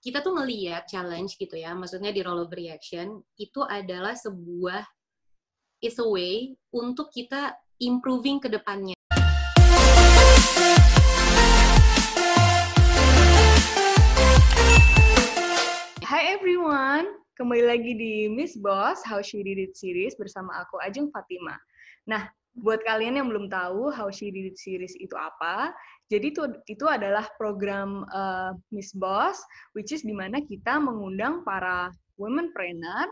kita tuh ngeliat challenge gitu ya, maksudnya di role of reaction itu adalah sebuah is a way untuk kita improving ke depannya. Hai everyone, kembali lagi di Miss Boss How She Did It series bersama aku Ajeng Fatima. Nah, buat kalian yang belum tahu How She Did It series itu apa, jadi itu itu adalah program uh, Miss Boss, which is di mana kita mengundang para women trainer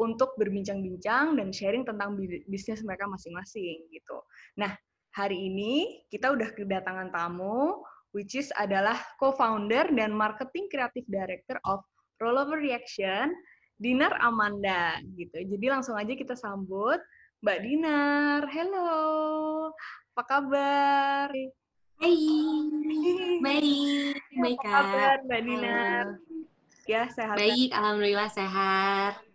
untuk berbincang-bincang dan sharing tentang bisnis mereka masing-masing gitu. Nah, hari ini kita udah kedatangan tamu which is adalah co-founder dan marketing creative director of Rollover Reaction, Dinar Amanda gitu. Jadi langsung aja kita sambut Mbak Dinar. Hello. Apa kabar? Hai. Baik. Baik, Apa kabar Mbak Dinar? Ya, sehat. Baik, alhamdulillah sehat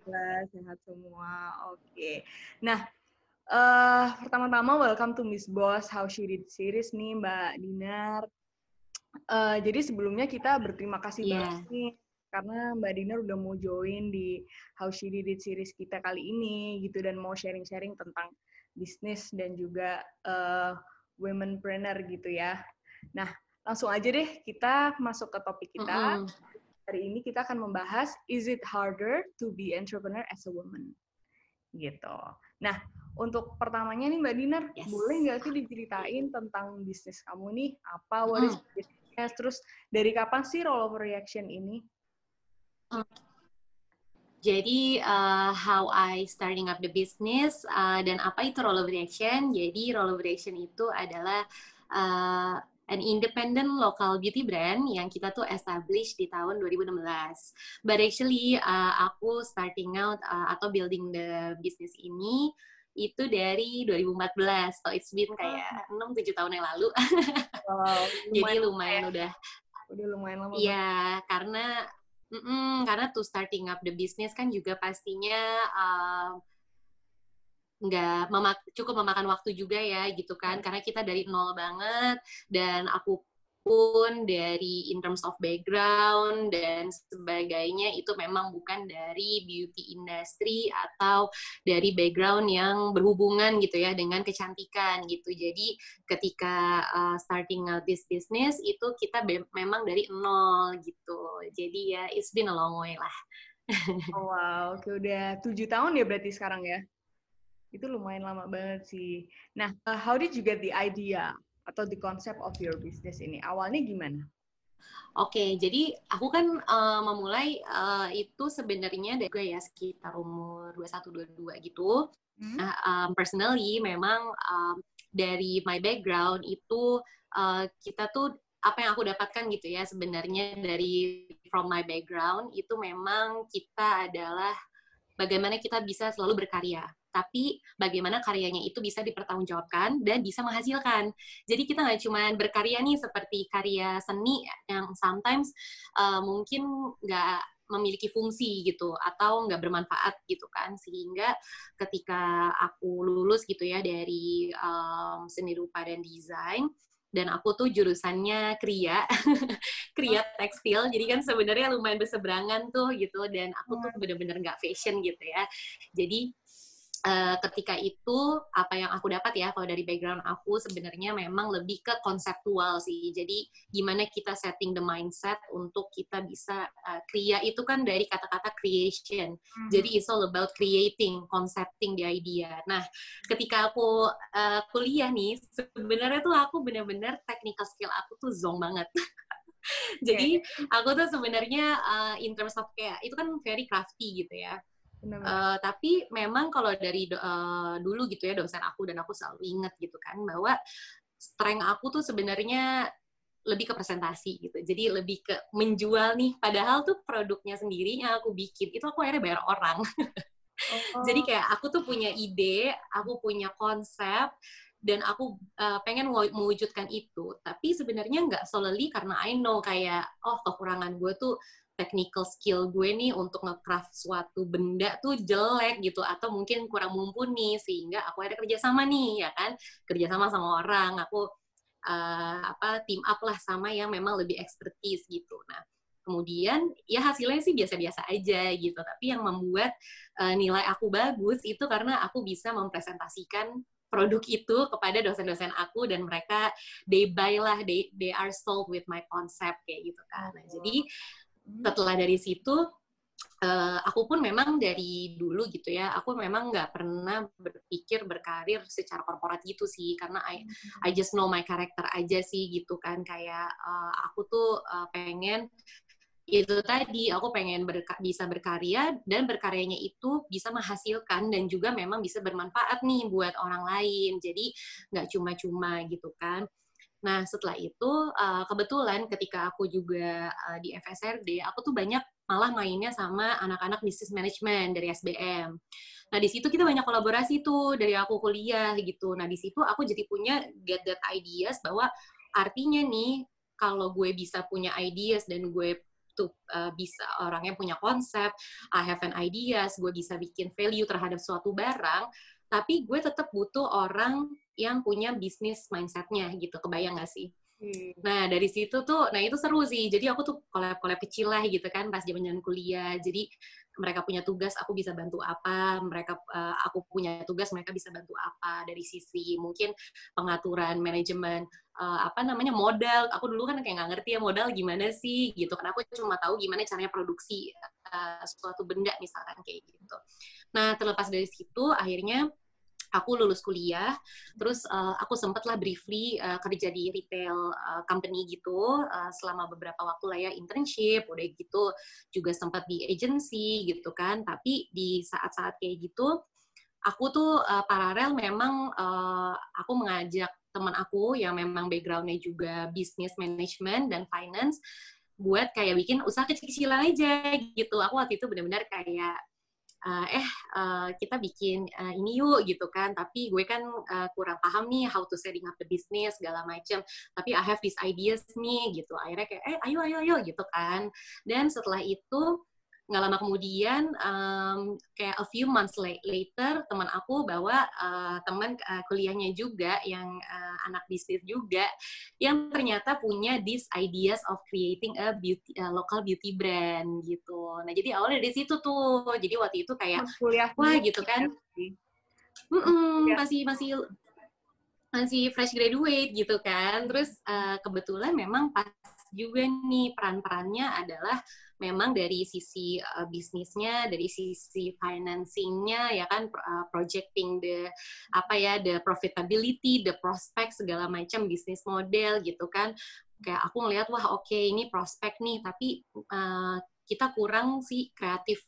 sehat semua. Oke. Okay. Nah, uh, pertama-tama welcome to Miss Boss How She Did series nih Mbak Dinar. Uh, jadi sebelumnya kita berterima kasih yeah. banget nih karena Mbak Dinar udah mau join di How She Did It series kita kali ini gitu dan mau sharing-sharing tentang bisnis dan juga uh, womenpreneur gitu ya. Nah, langsung aja deh kita masuk ke topik kita. Mm -hmm hari ini kita akan membahas is it harder to be entrepreneur as a woman gitu. Nah, untuk pertamanya nih Mbak Dinar, yes. boleh nggak sih diceritain tentang bisnis kamu nih? Apa what is hmm. business? Terus dari kapan sih role of reaction ini? Hmm. Jadi uh, how I starting up the business uh, dan apa itu role of reaction? Jadi role of reaction itu adalah uh, an independent local beauty brand yang kita tuh establish di tahun 2016. But actually uh, aku starting out uh, atau building the business ini itu dari 2014. So it's been kayak oh. 6 7 tahun yang lalu. Wow, lumayan Jadi lumayan ya. udah udah lumayan lama. Iya, karena mm -mm, karena to starting up the business kan juga pastinya uh, memak cukup memakan waktu juga ya gitu kan. Karena kita dari nol banget dan aku pun dari in terms of background dan sebagainya itu memang bukan dari beauty industry atau dari background yang berhubungan gitu ya dengan kecantikan gitu. Jadi ketika uh, starting out this business itu kita memang dari nol gitu. Jadi ya it's been a long way lah. oh, wow, oke udah tujuh tahun ya berarti sekarang ya? itu lumayan lama banget sih. Nah, uh, how did you get the idea atau the concept of your business ini? Awalnya gimana? Oke, okay, jadi aku kan uh, memulai uh, itu sebenarnya dari gue ya sekitar umur 21-22 gitu. Hmm? Nah, um, personally memang um, dari my background itu uh, kita tuh apa yang aku dapatkan gitu ya sebenarnya dari from my background itu memang kita adalah bagaimana kita bisa selalu berkarya tapi bagaimana karyanya itu bisa dipertanggungjawabkan dan bisa menghasilkan. Jadi kita nggak cuma berkarya nih seperti karya seni yang sometimes uh, mungkin nggak memiliki fungsi gitu atau nggak bermanfaat gitu kan. Sehingga ketika aku lulus gitu ya dari um, seni rupa dan desain dan aku tuh jurusannya kria kria tekstil jadi kan sebenarnya lumayan berseberangan tuh gitu. Dan aku tuh bener-bener nggak fashion gitu ya. Jadi uh, ketika itu apa yang aku dapat ya kalau dari background aku sebenarnya memang lebih ke konseptual sih. Jadi gimana kita setting the mindset untuk kita bisa uh, itu kan dari kata-kata creation. Hmm. Jadi it's all about creating, concepting the idea. Nah, ketika aku uh, kuliah nih sebenarnya tuh aku benar-benar technical skill aku tuh zong banget. Jadi aku tuh sebenarnya uh, in terms of kayak itu kan very crafty gitu ya Uh, tapi memang kalau dari uh, dulu gitu ya dosen aku dan aku selalu ingat gitu kan bahwa strength aku tuh sebenarnya lebih ke presentasi gitu. Jadi lebih ke menjual nih. Padahal tuh produknya sendiri yang aku bikin itu aku akhirnya bayar orang. Oh. Jadi kayak aku tuh punya ide, aku punya konsep dan aku uh, pengen mewujudkan itu. Tapi sebenarnya nggak solely karena I know kayak oh kekurangan gue tuh technical skill gue nih untuk ngecraft suatu benda tuh jelek gitu atau mungkin kurang mumpuni sehingga aku ada kerjasama nih ya kan? Kerjasama sama orang aku uh, apa team up lah sama yang memang lebih expertise gitu. Nah kemudian ya hasilnya sih biasa-biasa aja gitu tapi yang membuat uh, nilai aku bagus itu karena aku bisa mempresentasikan produk itu kepada dosen-dosen aku dan mereka they buy lah they they are sold with my concept kayak gitu kan. Nah, jadi hmm. Setelah dari situ uh, aku pun memang dari dulu gitu ya, aku memang nggak pernah berpikir berkarir secara korporat gitu sih, karena I, I just know my character aja sih gitu kan, kayak uh, aku tuh uh, pengen itu tadi aku pengen berka bisa berkarya dan berkaryanya itu bisa menghasilkan dan juga memang bisa bermanfaat nih buat orang lain. Jadi nggak cuma-cuma gitu kan nah setelah itu uh, kebetulan ketika aku juga uh, di FSRD aku tuh banyak malah mainnya sama anak-anak bisnis manajemen dari SBM. Nah, di situ kita banyak kolaborasi tuh dari aku kuliah gitu. Nah, di situ aku jadi punya get that ideas bahwa artinya nih kalau gue bisa punya ideas dan gue tuh uh, bisa orangnya punya konsep, I have an ideas, gue bisa bikin value terhadap suatu barang, tapi gue tetap butuh orang yang punya bisnis mindsetnya gitu. Kebayang gak sih? Hmm. Nah dari situ tuh, nah itu seru sih. Jadi aku tuh kolab-kolab kecil lah gitu kan pas zaman-zaman kuliah. Jadi mereka punya tugas, aku bisa bantu apa. Mereka uh, aku punya tugas, mereka bisa bantu apa dari sisi mungkin pengaturan manajemen uh, apa namanya modal. Aku dulu kan kayak nggak ngerti ya modal gimana sih gitu. Kan aku cuma tahu gimana caranya produksi uh, suatu benda misalkan kayak gitu. Nah terlepas dari situ akhirnya aku lulus kuliah, terus uh, aku sempatlah briefly uh, kerja di retail uh, company gitu uh, selama beberapa waktu lah ya internship, udah gitu juga sempat di agency gitu kan. Tapi di saat-saat kayak gitu, aku tuh uh, paralel memang uh, aku mengajak teman aku yang memang backgroundnya juga business management dan finance buat kayak bikin usaha kecil-kecilan aja gitu. Aku waktu itu benar-benar kayak uh, eh uh, kita bikin uh, ini yuk gitu kan. Tapi gue kan uh, kurang paham nih how to setting up the business segala macam tapi I have these ideas nih gitu. Akhirnya kayak eh ayo ayo ayo gitu kan. Dan setelah itu nggak lama kemudian um, kayak a few months later teman aku bawa uh, teman uh, kuliahnya juga yang uh, anak bisnis juga yang ternyata punya these ideas of creating a beauty uh, local beauty brand gitu. Nah jadi awalnya dari situ tuh. Jadi waktu itu kayak kuliah wah gitu kan. Mm -mm, masih masih masih fresh graduate gitu kan. Terus uh, kebetulan memang pas juga nih peran-perannya adalah memang dari sisi uh, bisnisnya, dari sisi financingnya, ya kan uh, projecting the apa ya the profitability, the prospect segala macam bisnis model gitu kan. Kayak aku ngelihat wah oke okay, ini prospek nih, tapi uh, kita kurang sih kreatif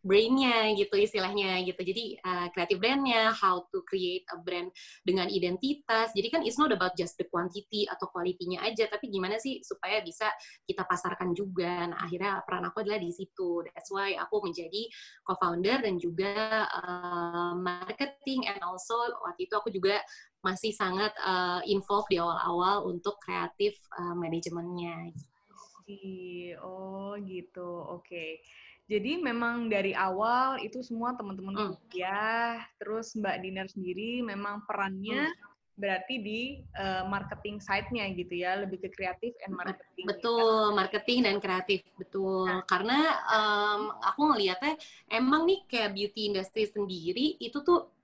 brainnya gitu istilahnya gitu jadi uh, creative brandnya how to create a brand dengan identitas jadi kan it's not about just the quantity atau quality-nya aja tapi gimana sih supaya bisa kita pasarkan juga nah akhirnya peran aku adalah di situ that's why aku menjadi co-founder dan juga uh, marketing and also waktu itu aku juga masih sangat uh, involved di awal-awal untuk kreatif uh, manajemennya. Oh gitu, oke. Okay. Jadi memang dari awal itu semua teman-teman mm. kuliah, terus Mbak Dinar sendiri memang perannya mm. berarti di uh, marketing side-nya gitu ya, lebih ke kreatif and marketing. Betul, ya. marketing dan kreatif, betul. Nah. Karena um, aku ngelihatnya emang nih kayak beauty industry sendiri itu tuh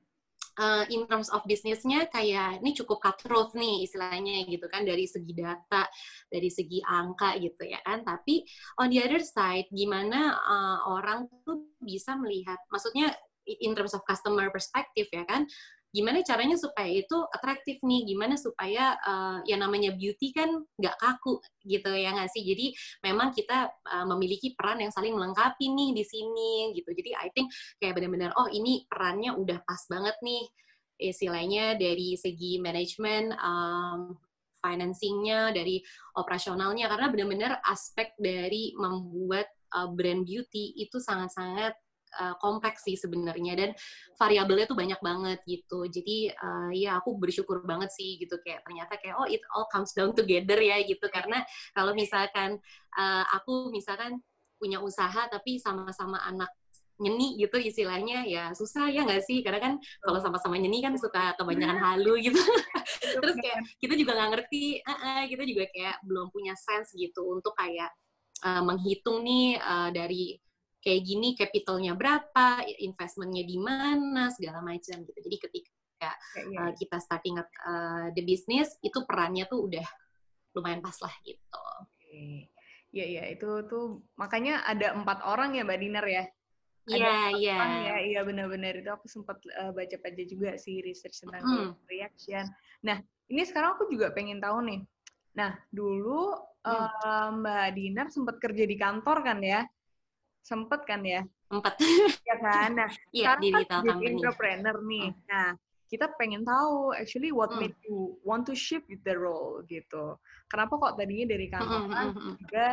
uh, in terms of bisnisnya kayak ini cukup cutthroat nih istilahnya gitu kan dari segi data, dari segi angka gitu ya kan. Tapi on the other side gimana uh, orang tuh bisa melihat maksudnya in terms of customer perspective ya kan gimana caranya supaya itu atraktif nih? Gimana supaya uh, yang namanya beauty kan nggak kaku gitu ya nggak sih? Jadi memang kita uh, memiliki peran yang saling melengkapi nih di sini gitu. Jadi I think kayak benar-benar oh ini perannya udah pas banget nih istilahnya dari segi manajemen um, financingnya dari operasionalnya. Karena benar-benar aspek dari membuat uh, brand beauty itu sangat-sangat uh, kompleks sih sebenarnya dan variabelnya tuh banyak banget gitu. Jadi uh, ya aku bersyukur banget sih gitu kayak ternyata kayak oh it all comes down together ya gitu. Karena kalau misalkan uh, aku misalkan punya usaha tapi sama-sama anak nyeni gitu istilahnya ya susah ya nggak sih? Karena kan kalau sama-sama nyeni kan suka kebanyakan halu gitu. Terus kayak kita juga nggak ngerti uh -uh, kita juga kayak belum punya sense gitu untuk kayak uh, menghitung nih uh, dari kayak gini capitalnya berapa, investmentnya di mana, segala macam gitu. Jadi ketika uh, kita starting up uh, the business itu perannya tuh udah lumayan pas lah gitu. Iya iya itu tuh makanya ada empat orang ya Mbak Dinar ya. Iya iya. Ya iya benar-benar itu aku sempat uh, baca-baca juga sih research tentang mm. reaction. Nah ini sekarang aku juga pengen tahu nih. Nah dulu uh, Mbak Dinar sempat kerja di kantor kan ya? Sempet kan ya? Empat. Iya kan? Nah, iya, di kan jadi entrepreneur nih. Hmm. Nah, kita pengen tahu actually what hmm. made you want to shift the role gitu. Kenapa kok tadinya dari kantor hmm, kan hmm, juga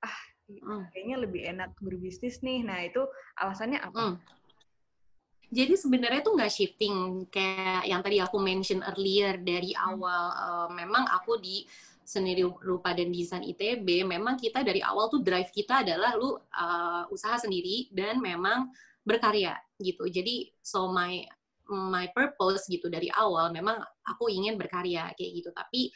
ah hmm. kayaknya lebih enak berbisnis nih. Nah, itu alasannya apa? Jadi sebenarnya tuh nggak shifting kayak yang tadi aku mention earlier dari awal. Uh, memang aku di seni rupa dan desain ITB, memang kita dari awal tuh drive kita adalah lu uh, usaha sendiri dan memang berkarya gitu. Jadi so my my purpose gitu dari awal memang aku ingin berkarya kayak gitu. Tapi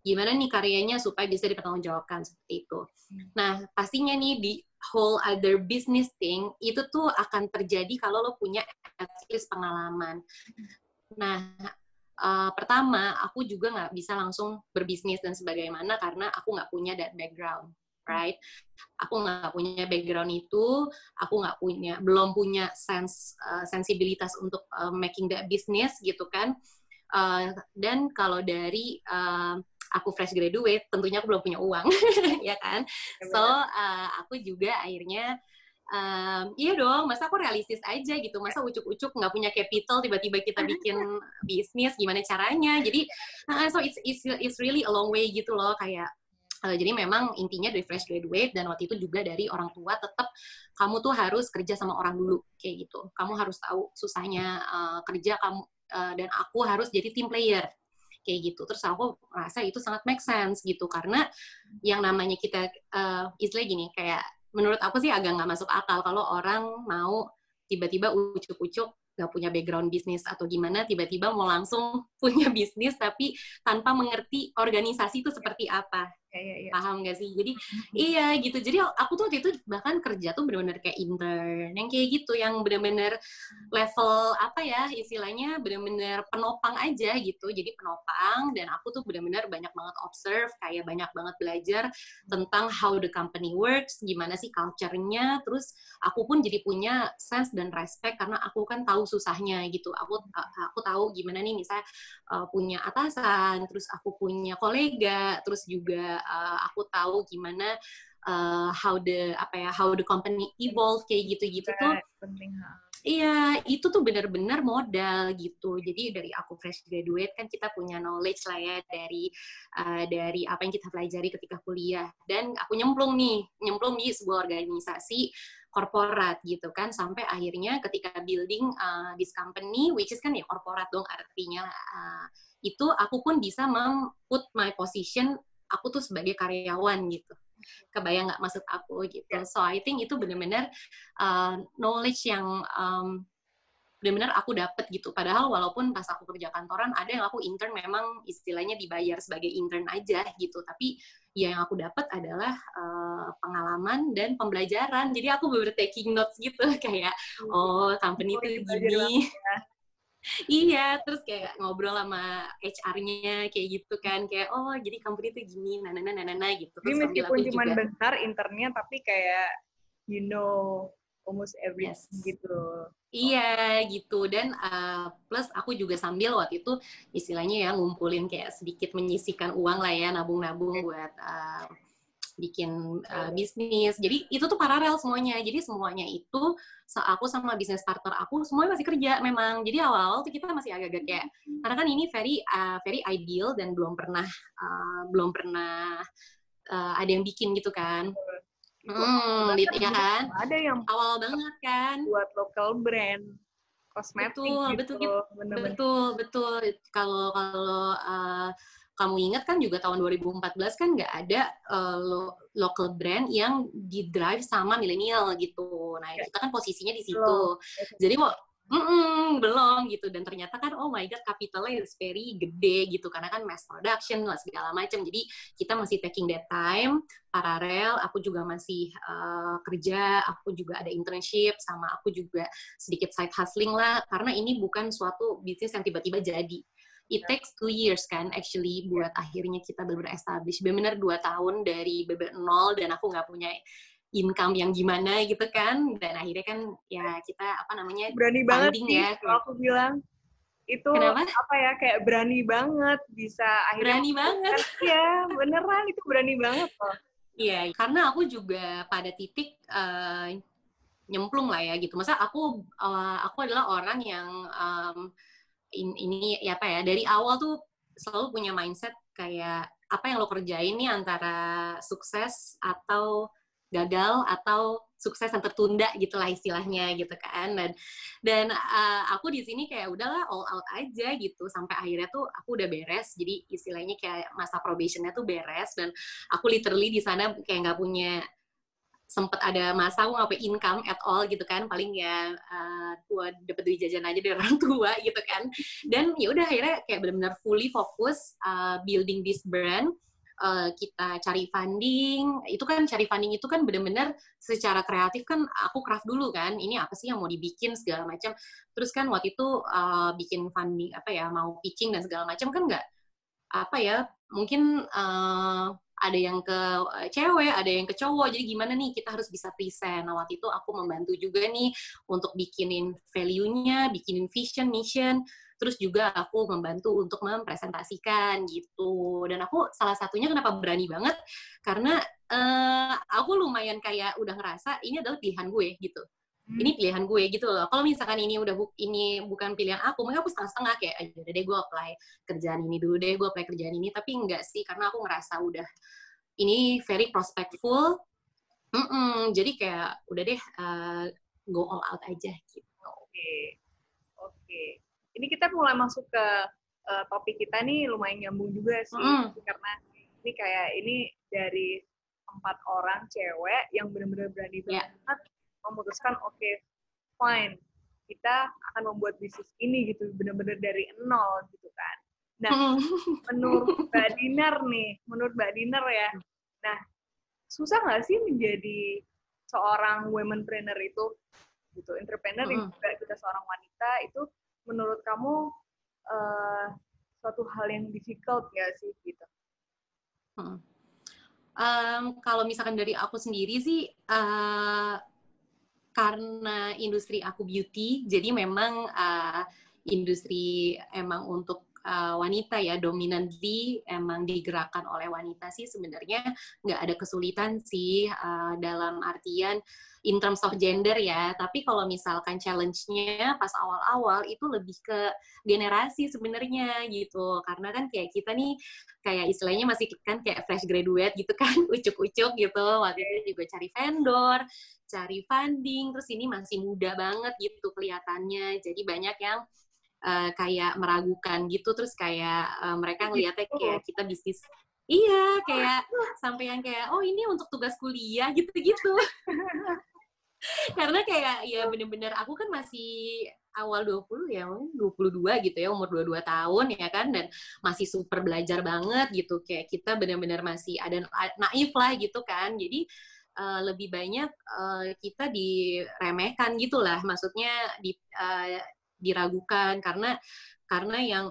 gimana nih karyanya supaya bisa dipertanggungjawabkan seperti itu. Hmm. Nah, pastinya nih di whole other business thing itu tuh akan terjadi kalau lo punya at least pengalaman. Hmm. Nah, uh, pertama aku juga nggak bisa langsung berbisnis dan sebagaimana karena aku nggak punya that background right? Aku nggak punya background itu aku nggak punya belum punya sense uh, sensibilitas untuk uh, making that business gitu kan. Uh, dan kalau dari uh, aku fresh graduate tentunya aku belum punya uang ya kan? So uh, aku juga akhirnya um, iya dong, masa aku realistis aja gitu, masa ucuk-ucuk nggak punya capital tiba-tiba kita bikin bisnis gimana caranya? Jadi, uh, so it's, it's it's really a long way gitu loh, kayak uh, jadi memang intinya dari fresh graduate dan waktu itu juga dari orang tua tetap kamu tuh harus kerja sama orang dulu kayak gitu, kamu harus tahu susahnya uh, kerja kamu uh, dan aku harus jadi team player kayak gitu. Terus aku rasa itu sangat make sense gitu karena yang namanya kita uh, istilah gini kayak menurut aku sih agak nggak masuk akal kalau orang mau tiba-tiba ucuk-ucuk nggak punya background bisnis atau gimana tiba-tiba mau langsung punya bisnis tapi tanpa mengerti organisasi itu seperti apa. Ya, ya, ya. paham gak sih? Jadi iya gitu. Jadi aku tuh waktu itu bahkan kerja tuh benar-benar kayak intern yang kayak gitu yang benar-benar level apa ya istilahnya benar-benar penopang aja gitu. Jadi penopang dan aku tuh benar-benar banyak banget observe kayak banyak banget belajar tentang how the company works gimana sih culture-nya. Terus aku pun jadi punya sense dan respect karena aku kan tahu susahnya gitu aku aku tahu gimana nih misalnya uh, punya atasan terus aku punya kolega terus juga uh, aku tahu gimana uh, how the apa ya how the company evolve kayak gitu-gitu tuh penting Iya, itu tuh benar-benar modal gitu. Jadi dari aku fresh graduate kan kita punya knowledge lah ya dari uh, dari apa yang kita pelajari ketika kuliah. Dan aku nyemplung nih, nyemplung di sebuah organisasi korporat gitu kan sampai akhirnya ketika building uh, this company which is kan ya korporat dong artinya uh, itu aku pun bisa mem-put my position aku tuh sebagai karyawan gitu. Kebayang nggak maksud aku gitu. So I think itu benar-benar uh, knowledge yang um, benar-benar aku dapat gitu. Padahal walaupun pas aku kerja kantoran ada yang aku intern memang istilahnya dibayar sebagai intern aja gitu. Tapi ya yang aku dapat adalah uh, pengalaman dan pembelajaran. Jadi aku bener taking notes gitu kayak hmm. oh company itu gini. iya terus kayak ngobrol sama HR-nya kayak gitu kan. Kayak oh jadi company itu gini nah nah nah nah, nah gitu. Terus jadi meskipun cuma bentar internnya tapi kayak you know almost every yes. gitu iya gitu dan uh, plus aku juga sambil waktu itu istilahnya ya ngumpulin kayak sedikit menyisikan uang lah ya nabung-nabung buat uh, bikin uh, bisnis. Jadi itu tuh paralel semuanya. Jadi semuanya itu aku sama bisnis partner aku semuanya masih kerja memang. Jadi awal-awal tuh kita masih agak-agak kayak karena kan ini very uh, very ideal dan belum pernah uh, belum pernah uh, ada yang bikin gitu kan. Hmm, gitu ya kan? Ada yang awal banget kan. Buat local brand kosmetik betul, gitu. Betul, betul, betul, betul. Kalau kalau uh, kamu ingat kan juga tahun 2014 kan nggak ada uh, lo local brand yang di drive sama milenial gitu. Nah, kita kan posisinya di situ. Jadi Mm-mm, belum gitu. Dan ternyata kan oh my god capitalnya is very gede gitu. Karena kan mass production lah segala macam. Jadi kita masih taking that time paralel. Aku juga masih uh, kerja. Aku juga ada internship. Sama aku juga sedikit side hustling lah. Karena ini bukan suatu bisnis yang tiba-tiba jadi. It takes two years kan actually buat akhirnya kita benar-benar establish. Benar-benar dua tahun dari beber nol dan aku nggak punya income yang gimana gitu kan. Dan akhirnya kan ya kita apa namanya berani banget sih ya. kalau aku bilang. Itu Kenapa? apa ya kayak berani banget bisa akhirnya berani banget. Ya beneran itu berani banget loh. Iya karena aku juga pada titik uh, nyemplung lah ya gitu. Masa aku uh, aku adalah orang yang um, in, ini ya apa ya dari awal tuh selalu punya mindset kayak apa yang lo kerjain nih antara sukses atau gagal atau sukses yang tertunda gitulah istilahnya gitu kan. Dan dan uh, aku di sini kayak udahlah all out aja gitu. Sampai akhirnya tuh aku udah beres. Jadi istilahnya kayak masa probationnya tuh beres. Dan aku literally di sana kayak nggak punya sempet ada masa aku nggak income at all gitu kan. Paling ya uh, gua dapet duit jajan aja dari orang tua gitu kan. Dan ya udah akhirnya kayak benar-benar fully fokus uh, building this brand uh, kita cari funding itu kan cari funding itu kan benar-benar secara kreatif kan aku craft dulu kan ini apa sih yang mau dibikin segala macam terus kan waktu itu uh, bikin funding apa ya mau pitching dan segala macam kan nggak apa ya mungkin uh, ada yang ke cewek, ada yang ke cowok. Jadi gimana nih kita harus bisa present. Nah, waktu itu aku membantu juga nih untuk bikinin value-nya, bikinin vision, mission, terus juga aku membantu untuk mempresentasikan gitu. Dan aku salah satunya kenapa berani banget karena uh, aku lumayan kayak udah ngerasa ini adalah pilihan gue gitu. Hmm. ini pilihan gue gitu loh. Kalau misalkan ini udah bu ini bukan pilihan aku maka aku setengah-setengah kayak aja udah deh gue apply kerjaan ini dulu deh gue apply kerjaan ini. Tapi enggak sih karena aku ngerasa udah ini very prospectful. Mm -mm, jadi kayak udah deh uh, go all out aja gitu. Oke. Okay. oke. okay ini kita mulai masuk ke uh, topik kita nih lumayan nyambung juga sih mm. karena ini kayak ini dari empat orang cewek yang benar-benar berani yeah. banget memutuskan oke okay, fine kita akan membuat bisnis ini gitu benar-benar dari nol gitu kan nah menurut Mbak Dinar nih menurut Mbak Dinar ya nah susah nggak sih menjadi seorang womenpreneur itu gitu entrepreneur mm. yang juga kita seorang wanita itu menurut kamu uh, suatu hal yang difficult ya sih gitu? Hmm. Um, kalau misalkan dari aku sendiri sih uh, karena industri aku beauty, jadi memang uh, industri emang untuk uh, wanita ya dominantly emang digerakkan oleh wanita sih sebenarnya nggak ada kesulitan sih uh, dalam artian in terms of gender ya. Tapi kalau misalkan challenge-nya pas awal-awal itu lebih ke generasi sebenarnya gitu. Karena kan kayak kita nih kayak istilahnya masih kan kayak fresh graduate gitu kan, ucuk-ucuk gitu. Waktu itu juga cari vendor, cari funding, terus ini masih muda banget gitu kelihatannya. Jadi banyak yang uh, kayak meragukan gitu terus kayak uh, mereka ngeliatnya kayak kita bisnis. Iya, kayak sampai yang kayak oh ini untuk tugas kuliah gitu-gitu. karena kayak ya bener-bener aku kan masih awal 20 ya mungkin 22 gitu ya umur 22 tahun ya kan dan masih super belajar banget gitu. Kayak kita benar-benar masih ada naif lah gitu kan. Jadi uh, lebih banyak uh, kita diremehkan gitulah maksudnya di, uh, diragukan karena karena yang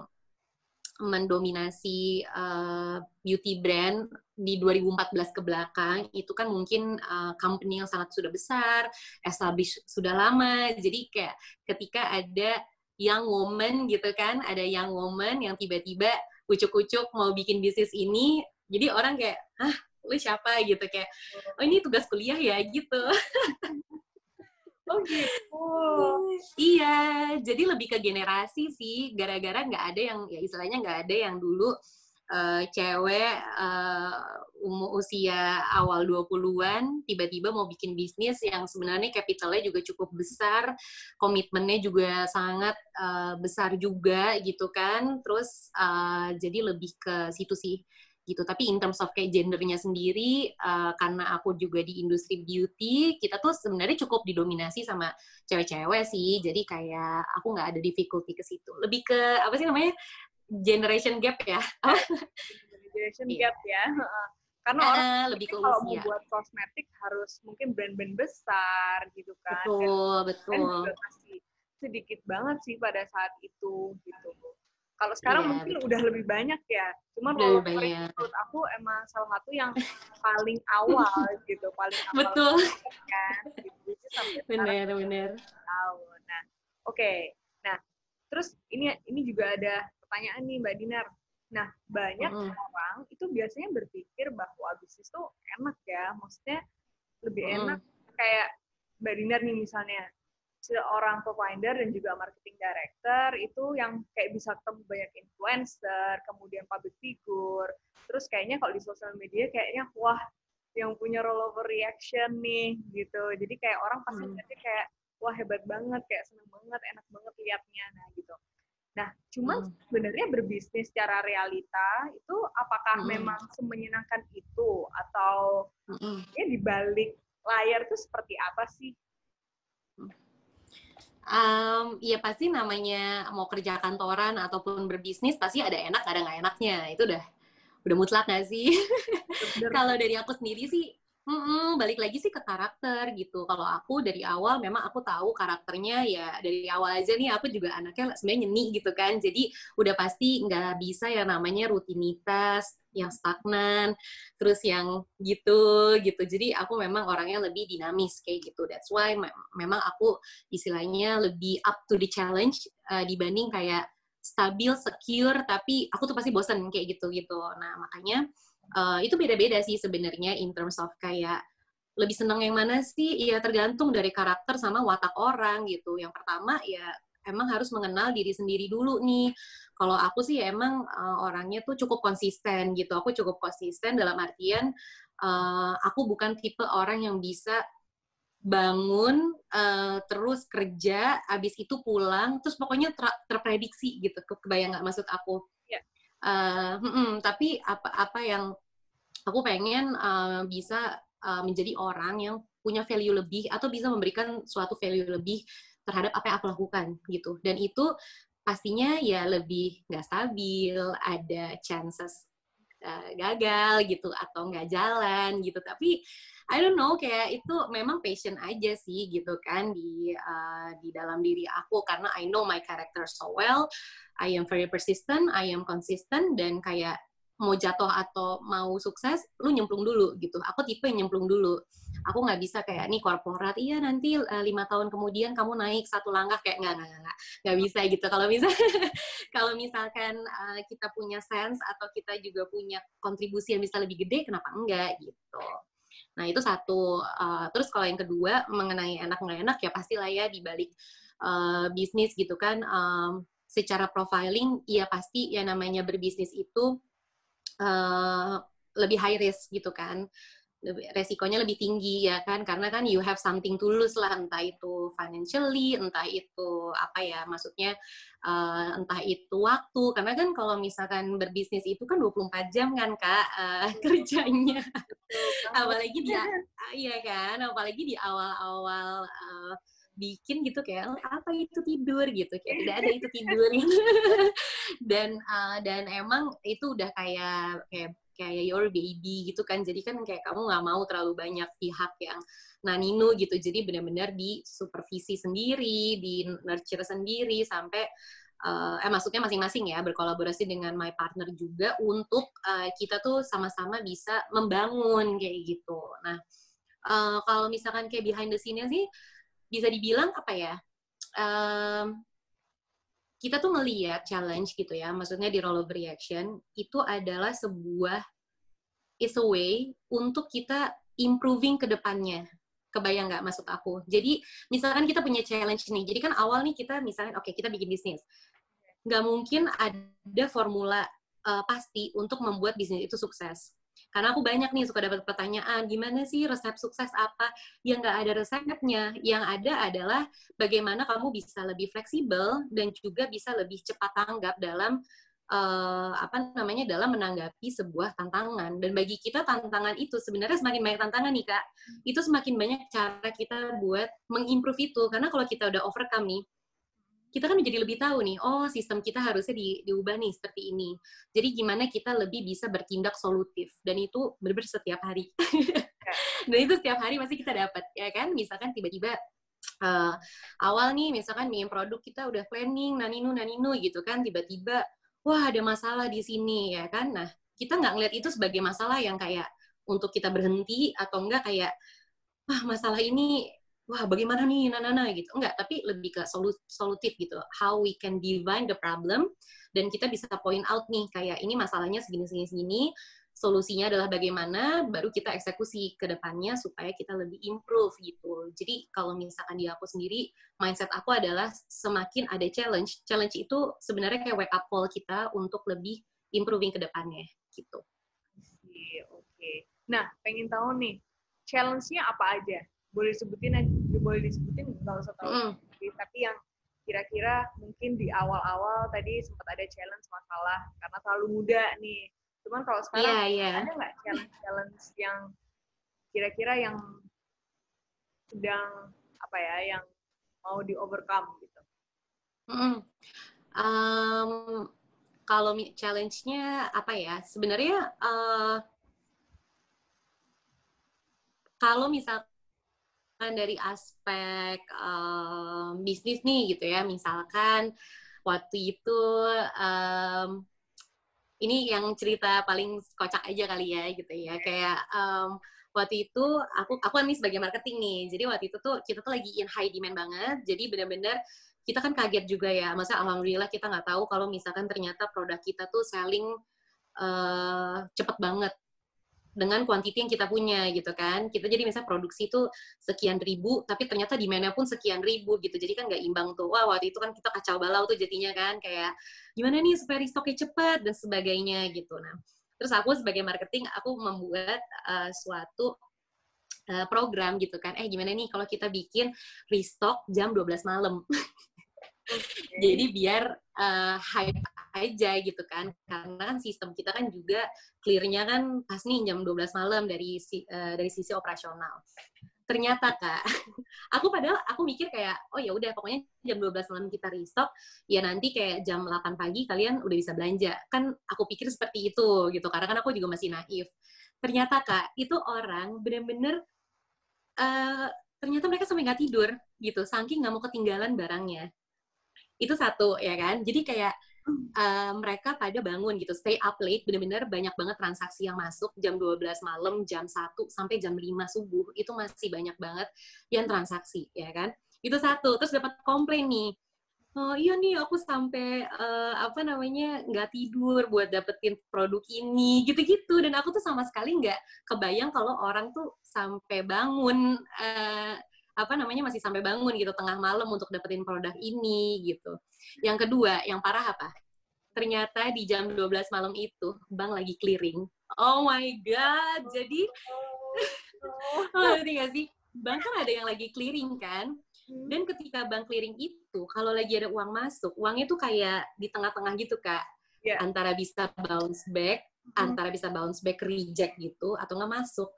mendominasi uh, beauty brand di 2014 ke belakang itu kan mungkin uh, company yang sangat sudah besar, established sudah lama. Jadi kayak ketika ada young woman gitu kan, ada young woman yang tiba-tiba ucuk-ucuk mau bikin bisnis ini, jadi orang kayak, "Hah, lu siapa?" gitu kayak, "Oh, ini tugas kuliah ya." gitu. Oh gitu. iya, jadi lebih ke generasi sih. Gara-gara nggak ada yang ya istilahnya nggak ada yang dulu uh, cewek uh, umur usia awal 20-an tiba-tiba mau bikin bisnis yang sebenarnya kapitalnya juga cukup besar, komitmennya juga sangat uh, besar juga gitu kan. Terus uh, jadi lebih ke situ sih gitu. Tapi in terms of kayak gendernya sendiri, uh, karena aku juga di industri beauty, kita tuh sebenarnya cukup didominasi sama cewek-cewek sih. Jadi kayak aku nggak ada difficulty ke situ. Lebih ke apa sih namanya generation gap ya? generation iya. gap ya. Karena uh, orang lebih ke kalau mau buat kosmetik harus mungkin brand-brand besar gitu kan. Betul, Dan betul. Juga masih sedikit banget sih pada saat itu gitu. Kalau sekarang yeah, mungkin betul. udah lebih banyak ya. Cuman kalau menurut aku emang salah satu yang paling awal gitu, paling awal. Betul. Kan, gitu. bener, bener. Tahu. Nah, oke. Okay. Nah, terus ini ini juga ada pertanyaan nih Mbak Dinar. Nah, banyak mm -hmm. orang itu biasanya berpikir bahwa bisnis tuh enak ya, maksudnya lebih mm -hmm. enak kayak Mbak Dinar nih misalnya, seorang co-founder dan juga marketing director itu yang kayak bisa ketemu banyak influencer, kemudian public figure, terus kayaknya kalau di sosial media kayaknya wah yang punya rollover reaction nih gitu. Jadi kayak orang pasti hmm. kayak wah hebat banget, kayak seneng banget, enak banget liatnya nah gitu. Nah, cuman hmm. sebenarnya berbisnis secara realita itu apakah hmm. memang semenyenangkan itu atau hmm. ya di balik layar itu seperti apa sih? Um, ya pasti namanya mau kerja kantoran ataupun berbisnis pasti ada enak ada nggak enaknya. Itu udah udah mutlak nggak sih? Kalau dari aku sendiri sih Mm-mm, balik lagi sih ke karakter gitu. Kalau aku dari awal memang aku tahu karakternya ya dari awal aja nih aku juga anaknya sebenarnya nyeni gitu kan. Jadi udah pasti nggak bisa ya namanya rutinitas yang stagnan, terus yang gitu gitu. Jadi aku memang orangnya lebih dinamis kayak gitu. That's why me- memang aku istilahnya lebih up to the challenge uh, dibanding kayak stabil, secure, tapi aku tuh pasti bosan kayak gitu gitu. Nah makanya uh, itu beda-beda sih sebenarnya in terms of kayak lebih senang yang mana sih? Ya tergantung dari karakter sama watak orang gitu. Yang pertama ya emang harus mengenal diri sendiri dulu nih. Kalau aku sih emang uh, orangnya tuh cukup konsisten gitu. Aku cukup konsisten dalam artian uh, aku bukan tipe orang yang bisa bangun uh, terus kerja, abis itu pulang, terus pokoknya ter terprediksi gitu. Kebayang nggak maksud aku? Uh, hmm, tapi apa apa yang aku pengen uh, bisa uh, menjadi orang yang punya value lebih atau bisa memberikan suatu value lebih terhadap apa yang aku lakukan gitu. Dan itu pastinya ya lebih nggak stabil ada chances uh, gagal gitu atau nggak jalan gitu. Tapi I don't know kayak itu memang passion aja sih gitu kan di uh, di dalam diri aku karena I know my character so well I am very persistent, I am consistent, dan kayak mau jatuh atau mau sukses, lu nyemplung dulu gitu. Aku tipe yang nyemplung dulu. Aku nggak bisa kayak nih korporat, iya nanti uh, lima tahun kemudian kamu naik satu langkah kayak nggak nggak nggak nggak bisa gitu. Kalau bisa kalau misalkan uh, kita punya sense atau kita juga punya kontribusi yang bisa lebih gede, kenapa enggak gitu. Nah itu satu. Uh, terus kalau yang kedua mengenai enak nggak enak ya pastilah ya di balik uh, bisnis gitu kan. Um, secara profiling ya pasti ya namanya berbisnis itu uh, lebih high risk gitu kan lebih, resikonya lebih tinggi ya kan? Karena kan you have something to lose lah entah itu financially entah itu apa ya maksudnya uh, entah itu waktu. Karena kan kalau misalkan berbisnis itu kan 24 jam kan kak uh, kerjanya. Apalagi di iya kan? Apalagi di awal-awal uh, bikin gitu kayak apa itu tidur? gitu. Kayak tidak ada itu tidur. Dan uh, dan emang itu udah kayak kayak kayak your baby gitu kan. Jadi kan kayak kamu nggak mau terlalu banyak pihak yang nanino gitu. Jadi benar-benar di supervisi sendiri di nurture sendiri sampai uh, eh maksudnya masing-masing ya berkolaborasi dengan my partner juga untuk uh, kita tuh sama-sama bisa membangun kayak gitu. Nah uh, kalau misalkan kayak behind the scene-nya sih bisa dibilang apa ya um, kita tuh melihat challenge gitu ya maksudnya di roll of reaction itu adalah sebuah is a way untuk kita improving ke depannya. Kebayang nggak maksud aku? Jadi misalkan kita punya challenge nih jadi kan awal nih kita misalnya oke okay, kita bikin bisnis. Nggak mungkin ada formula uh, pasti untuk membuat bisnis itu sukses karena aku banyak nih suka dapat pertanyaan, gimana sih resep sukses apa? Yang nggak ada resepnya. Yang ada adalah bagaimana kamu bisa lebih fleksibel dan juga bisa lebih cepat tanggap dalam uh, apa namanya dalam menanggapi sebuah tantangan dan bagi kita tantangan itu sebenarnya semakin banyak tantangan nih kak itu semakin banyak cara kita buat mengimprove itu karena kalau kita udah overcome nih kita kan menjadi lebih tahu nih oh sistem kita harusnya di, diubah nih seperti ini. Jadi gimana kita lebih bisa bertindak solutif. Dan itu benar-benar setiap hari. Dan itu setiap hari pasti kita dapat ya kan? Misalkan tiba-tiba uh, awal nih misalkan bikin produk kita udah planning naninu naninu gitu kan tiba-tiba wah ada masalah di sini ya kan? Nah kita nggak ngeliat itu sebagai masalah yang kayak untuk kita berhenti atau enggak kayak wah masalah ini wah bagaimana nih nana nana gitu enggak tapi lebih ke solutif gitu how we can divine the problem dan kita bisa point out nih kayak ini masalahnya segini segini segini solusinya adalah bagaimana baru kita eksekusi ke depannya supaya kita lebih improve gitu. Jadi kalau misalkan di aku sendiri mindset aku adalah semakin ada challenge, challenge itu sebenarnya kayak wake up call kita untuk lebih improving ke depannya gitu. Oke. Okay. Nah, pengen tahu nih challenge-nya apa aja? Boleh disebutin boleh disebutin nggak usah tahu. Mm. Tapi yang kira-kira mungkin di awal-awal tadi sempat ada challenge masalah karena terlalu muda nih Cuman kalau sekarang yeah, yeah. ada nggak challenge-challenge yang kira-kira yang sedang apa ya, yang mau di overcome gitu? Mm um, kalau challenge-nya apa ya? Sebenarnya uh, kalau misalkan dari aspek um, bisnis nih gitu ya, misalkan waktu itu um, ini yang cerita paling kocak aja kali ya gitu ya. Kayak um, waktu itu aku aku kan nih sebagai marketing nih. Jadi waktu itu tuh kita tuh lagi in high demand banget. Jadi benar-benar kita kan kaget juga ya. Masa alhamdulillah kita nggak tahu kalau misalkan ternyata produk kita tuh selling uh, cepet banget dengan kuantiti yang kita punya gitu kan. Kita jadi misalnya produksi itu sekian ribu, tapi ternyata di mana pun sekian ribu gitu. Jadi kan nggak imbang tuh. Wah waktu itu kan kita kacau balau tuh jadinya kan kayak gimana nih supaya restoknya cepat dan sebagainya gitu. Nah, terus aku sebagai marketing aku membuat uh, suatu uh, program gitu kan. Eh gimana nih kalau kita bikin restock jam 12 malam. Jadi biar uh, hype aja gitu kan. Karena kan sistem kita kan juga clearnya kan pas nih jam 12 malam dari uh, dari sisi operasional. Ternyata Kak, aku padahal aku mikir kayak oh ya udah pokoknya jam 12 malam kita restock, ya nanti kayak jam 8 pagi kalian udah bisa belanja. Kan aku pikir seperti itu gitu karena kan aku juga masih naif. Ternyata Kak, itu orang bener-bener uh, ternyata mereka sampai nggak tidur gitu, saking nggak mau ketinggalan barangnya itu satu ya kan jadi kayak uh, mereka pada bangun gitu stay up late bener-bener banyak banget transaksi yang masuk jam 12 malam jam 1 sampai jam 5 subuh itu masih banyak banget yang transaksi ya kan? Itu satu terus dapat komplain nih oh iya nih aku sampai uh, apa namanya nggak tidur buat dapetin produk ini gitu-gitu. Dan aku tuh sama sekali nggak kebayang kalau orang tuh sampai bangun uh, apa namanya masih sampai bangun gitu tengah malam untuk dapetin produk ini gitu. Yang kedua, yang parah apa? Ternyata di jam 12 malam itu bank lagi clearing. Oh my god. Jadi oh, ngerti gak sih? Bank kan ada yang lagi clearing kan? Hmm. Dan ketika bank clearing itu, kalau lagi ada uang masuk, uangnya tuh kayak di tengah-tengah gitu, Kak. Yeah. Antara bisa bounce back, hmm. antara bisa bounce back reject gitu, atau nggak masuk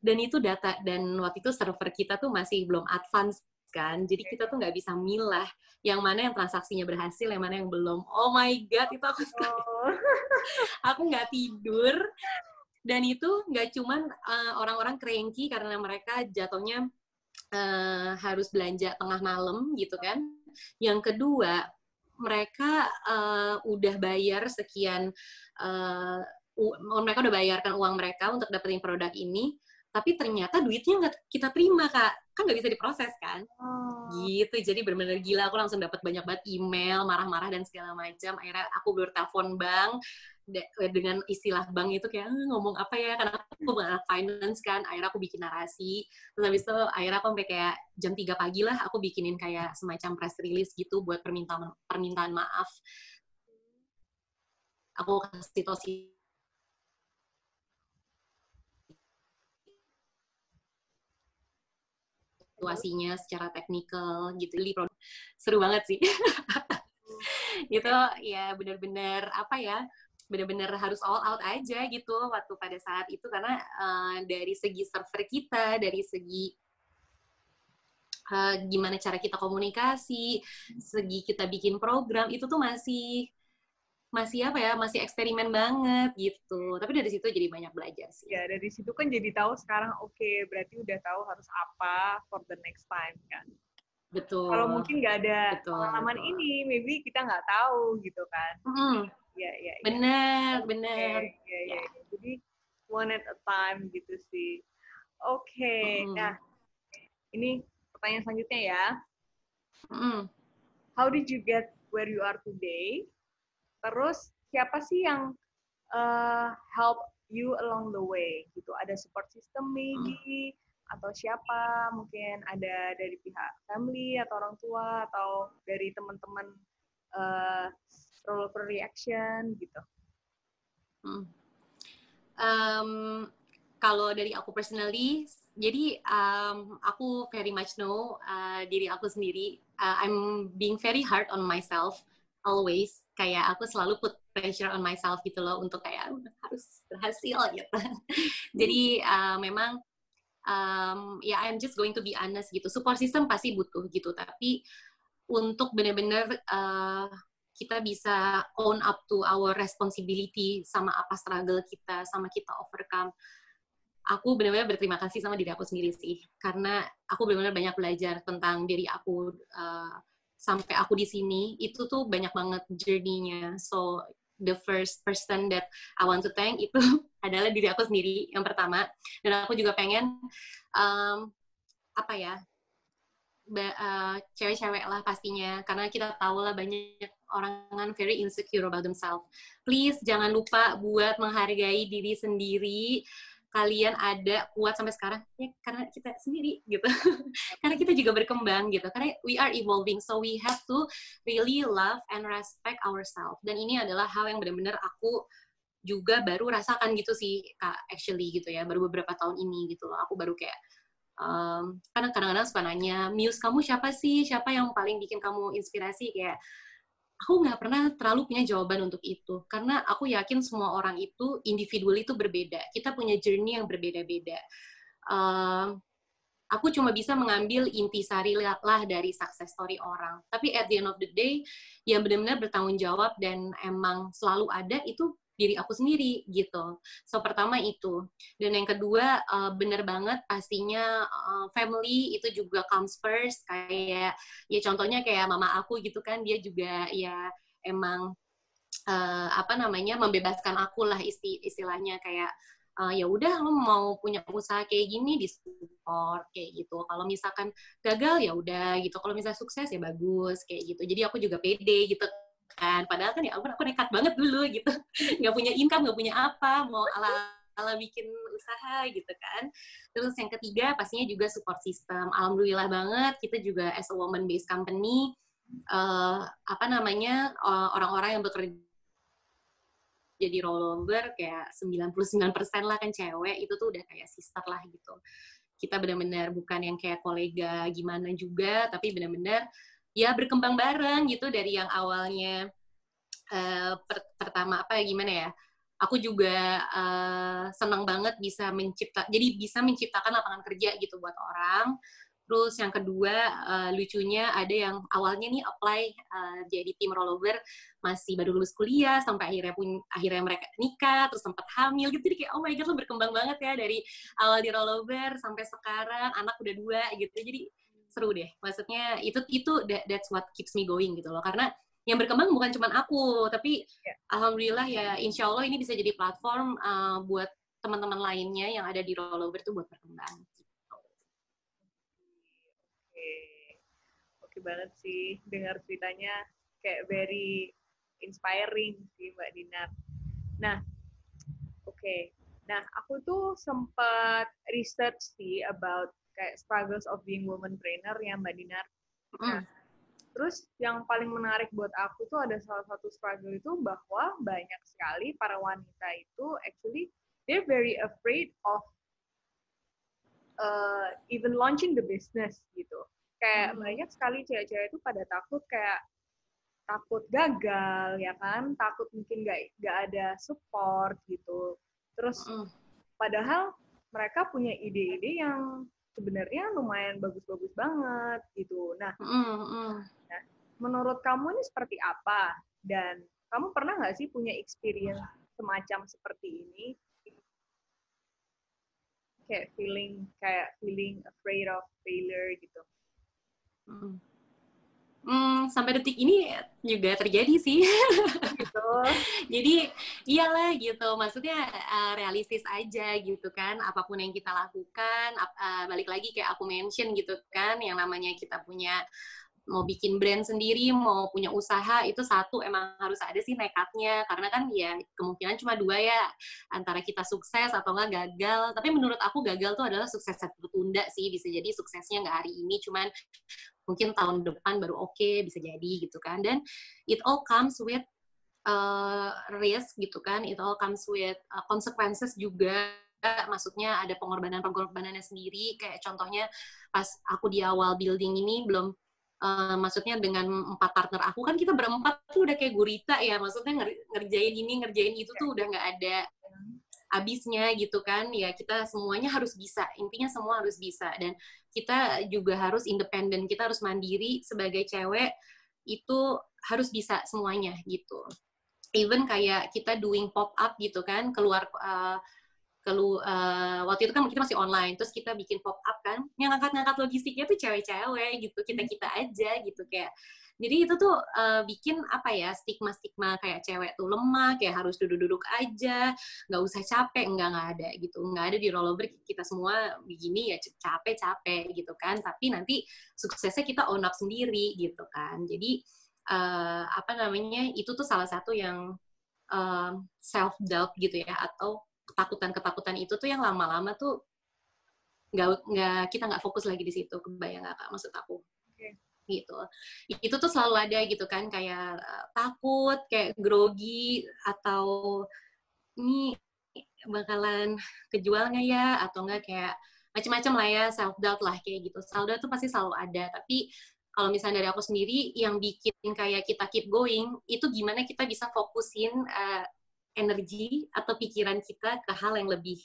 dan itu data dan waktu itu server kita tuh masih belum advance kan. Jadi kita tuh nggak bisa milah yang mana yang transaksinya berhasil yang mana yang belum. Oh my god itu aku oh. aku nggak tidur. Dan itu nggak cuman uh, orang-orang cranky karena mereka jatuhnya uh, harus belanja tengah malam gitu kan. Yang kedua mereka uh, udah bayar sekian uh, mereka udah bayarkan uang mereka untuk dapetin produk ini tapi ternyata duitnya nggak kita terima kak. Kan nggak bisa diproses kan? Oh. gitu. Jadi benar-benar gila aku langsung dapat banyak banget email marah-marah dan segala macam. Akhirnya aku bertelepon bank dengan istilah bank itu kayak eh, ngomong apa ya? Karena aku bukan anak finance kan. Akhirnya aku bikin narasi. Terus habis itu akhirnya aku sampai kayak jam 3 pagi lah aku bikinin kayak semacam press release gitu buat permintaan permintaan maaf. Aku kasih tau situasinya secara teknikal gitu. Seru banget sih. itu ya benar-benar apa ya benar-benar harus all out aja gitu waktu pada saat itu karena uh, dari segi server kita dari segi uh, gimana cara kita komunikasi segi kita bikin program itu tuh masih masih apa ya masih eksperimen banget gitu tapi dari situ jadi banyak belajar sih ya dari situ kan jadi tahu sekarang oke okay, berarti udah tahu harus apa for the next time kan betul kalau mungkin nggak ada betul, pengalaman betul. ini maybe kita nggak tahu gitu kan mm. ya ya benar ya. benar okay, ya, ya, ya. jadi one at a time gitu sih oke okay. mm. nah ini pertanyaan selanjutnya ya mm. how did you get where you are today terus siapa sih yang uh, help you along the way gitu ada support system maybe atau siapa mungkin ada dari pihak family atau orang tua atau dari teman-teman uh, role reaction gitu. Hmm. Um, kalau dari aku personally, jadi um, aku very much know uh, diri aku sendiri. Uh, I'm being very hard on myself always. Kayak aku selalu put pressure on myself gitu loh untuk kayak harus berhasil gitu. jadi uh, memang um, ya I'm just going to be honest gitu support system pasti butuh gitu tapi untuk benar-benar uh, kita bisa own up to our responsibility sama apa struggle kita sama kita overcome aku benar-benar berterima kasih sama diri aku sendiri sih karena aku benar-benar banyak belajar tentang diri aku uh, sampai aku di sini itu tuh banyak banget journey-nya. So the first person that I want to thank itu adalah diri aku sendiri yang pertama. Dan aku juga pengen um, apa ya uh, cewek-cewek lah pastinya. Karena kita tahu lah banyak orang kan very insecure about themselves. Please jangan lupa buat menghargai diri sendiri kalian ada kuat sampai sekarang ya karena kita sendiri gitu. Karena kita juga berkembang gitu. Karena we are evolving so we have to really love and respect ourselves. Dan ini adalah hal yang benar-benar aku juga baru rasakan gitu sih kak actually gitu ya baru beberapa tahun ini gitu loh. Aku baru kayak um, karena kadang-kadang suka nanya muse kamu siapa sih? Siapa yang paling bikin kamu inspirasi? Kayak aku nggak pernah terlalu punya jawaban untuk itu karena aku yakin semua orang itu individual itu berbeda. Kita punya journey yang berbeda-beda. Uh, aku cuma bisa mengambil intisari lah dari success story orang. Tapi at the end of the day yang benar-benar bertanggung jawab dan emang selalu ada itu diri aku sendiri gitu. So pertama itu. Dan yang kedua uh, bener banget pastinya uh, family itu juga comes first. Kayak ya contohnya kayak mama aku gitu kan dia juga ya emang uh, apa namanya membebaskan aku lah isti istilahnya. Kayak uh, ya udah lo mau punya usaha kayak gini di support kayak gitu. Kalau misalkan gagal ya udah gitu. Kalau misalnya sukses ya bagus kayak gitu. Jadi aku juga pede gitu kan. Padahal kan ya ampun aku nekat banget dulu gitu. Nggak punya income nggak punya apa mau ala ala bikin usaha gitu kan. Terus yang ketiga pastinya juga support system. Alhamdulillah banget kita juga as a woman based company uh, apa namanya orang-orang yang bekerja jadi rollover kayak 99% lah kan cewek itu tuh udah kayak sister lah gitu. Kita benar-benar bukan yang kayak kolega gimana juga tapi benar-benar ya berkembang bareng gitu dari yang awalnya uh, per pertama apa ya gimana ya aku juga uh, senang banget bisa mencipta jadi bisa menciptakan lapangan kerja gitu buat orang. Terus yang kedua uh, lucunya ada yang awalnya nih apply uh, jadi tim rollover masih baru lulus kuliah sampai akhirnya pun akhirnya mereka nikah terus sempat hamil gitu. Jadi kayak oh my god lo berkembang banget ya dari awal di rollover sampai sekarang anak udah dua gitu. Jadi seru deh maksudnya itu itu that, that's what keeps me going gitu loh karena yang berkembang bukan cuma aku tapi yeah. alhamdulillah ya insya Allah ini bisa jadi platform uh, buat teman-teman lainnya yang ada di rollover itu buat berkembang Oke, oke banget sih dengar ceritanya kayak very inspiring sih Mbak Dinar. Nah, oke. Okay. Nah, aku tuh sempat research sih about kayak struggles of being woman trainer ya Mbak Dinar. Nah, mm. terus yang paling menarik buat aku tuh ada salah satu struggle itu bahwa banyak sekali para wanita itu actually they're very afraid of uh, even launching the business gitu. Kayak mm. banyak sekali cewek-cewek itu pada takut kayak takut gagal ya kan takut mungkin gak nggak ada support gitu terus padahal mereka punya ide-ide yang sebenarnya lumayan bagus-bagus banget gitu nah, mm. nah menurut kamu ini seperti apa dan kamu pernah nggak sih punya experience semacam seperti ini kayak feeling kayak feeling afraid of failure gitu mm. Hmm, sampai detik ini juga terjadi sih. Gitu. Jadi iyalah gitu, maksudnya uh, realistis aja gitu kan, apa pun yang kita lakukan, uh, balik lagi kayak aku mention gitu kan, yang namanya kita punya mau bikin brand sendiri, mau punya usaha itu satu emang harus ada sih nekatnya karena kan ya kemungkinan cuma dua ya antara kita sukses atau enggak gagal. Tapi menurut aku gagal tuh adalah sukses tertunda sih bisa jadi suksesnya nggak hari ini cuman mungkin tahun depan baru oke okay, bisa jadi gitu kan. Dan it all comes with uh, risk gitu kan. It all comes with uh, consequences juga maksudnya ada pengorbanan-pengorbanannya sendiri kayak contohnya pas aku di awal building ini belum uh, maksudnya dengan empat partner aku kan kita berempat tuh udah kayak gurita ya maksudnya nger ngerjain ini ngerjain itu tuh udah nggak ada habisnya gitu kan. Ya kita semuanya harus bisa intinya semua harus bisa. Dan kita juga harus independen kita harus mandiri sebagai cewek itu harus bisa semuanya gitu. Even kayak kita doing pop up gitu kan keluar uh, kelu uh, waktu itu kan kita masih online terus kita bikin pop up kan yang ngangkat-ngangkat logistiknya tuh cewek-cewek gitu kita kita aja gitu kayak. Jadi itu tuh uh, bikin apa ya stigma-stigma kayak cewek tuh lemah kayak harus duduk-duduk aja nggak usah capek nggak nggak ada gitu nggak ada di rollover kita semua begini ya capek-capek gitu kan tapi nanti suksesnya kita own up sendiri gitu kan. Jadi uh, apa namanya itu tuh salah satu yang uh, self doubt gitu ya atau ketakutan-ketakutan itu tuh yang lama-lama tuh nggak nggak kita nggak fokus lagi di situ kebayang nggak kak maksud aku? Okay. gitu. Itu tuh selalu ada gitu kan kayak uh, takut kayak grogi atau ini bakalan kejual nggak ya? Atau enggak kayak macam-macam lah ya self doubt lah kayak gitu. Self doubt tuh pasti selalu ada tapi kalau misalnya dari aku sendiri yang bikin kayak kita keep going itu gimana kita bisa fokusin uh, energi atau pikiran kita ke hal yang lebih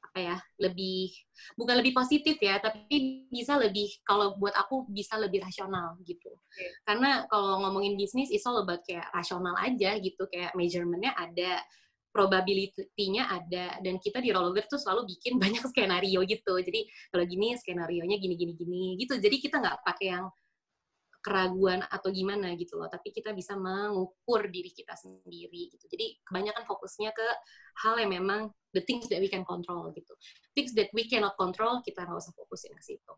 apa ya lebih bukan lebih positif ya tapi bisa lebih kalau buat aku bisa lebih rasional gitu. Okay. karena kalau ngomongin bisnis itu all about kayak rasional aja gitu kayak measurementnya ada probability-nya ada dan kita di rollover tuh selalu bikin banyak skenario gitu. Jadi kalau gini skenario nya gini gini gini gitu. Jadi kita nggak pakai yang keraguan atau gimana gitu loh. Tapi kita bisa mengukur diri kita sendiri gitu. Jadi kebanyakan fokusnya ke hal yang memang the things that we can control gitu. Things that we cannot control kita nggak usah fokusin ke situ.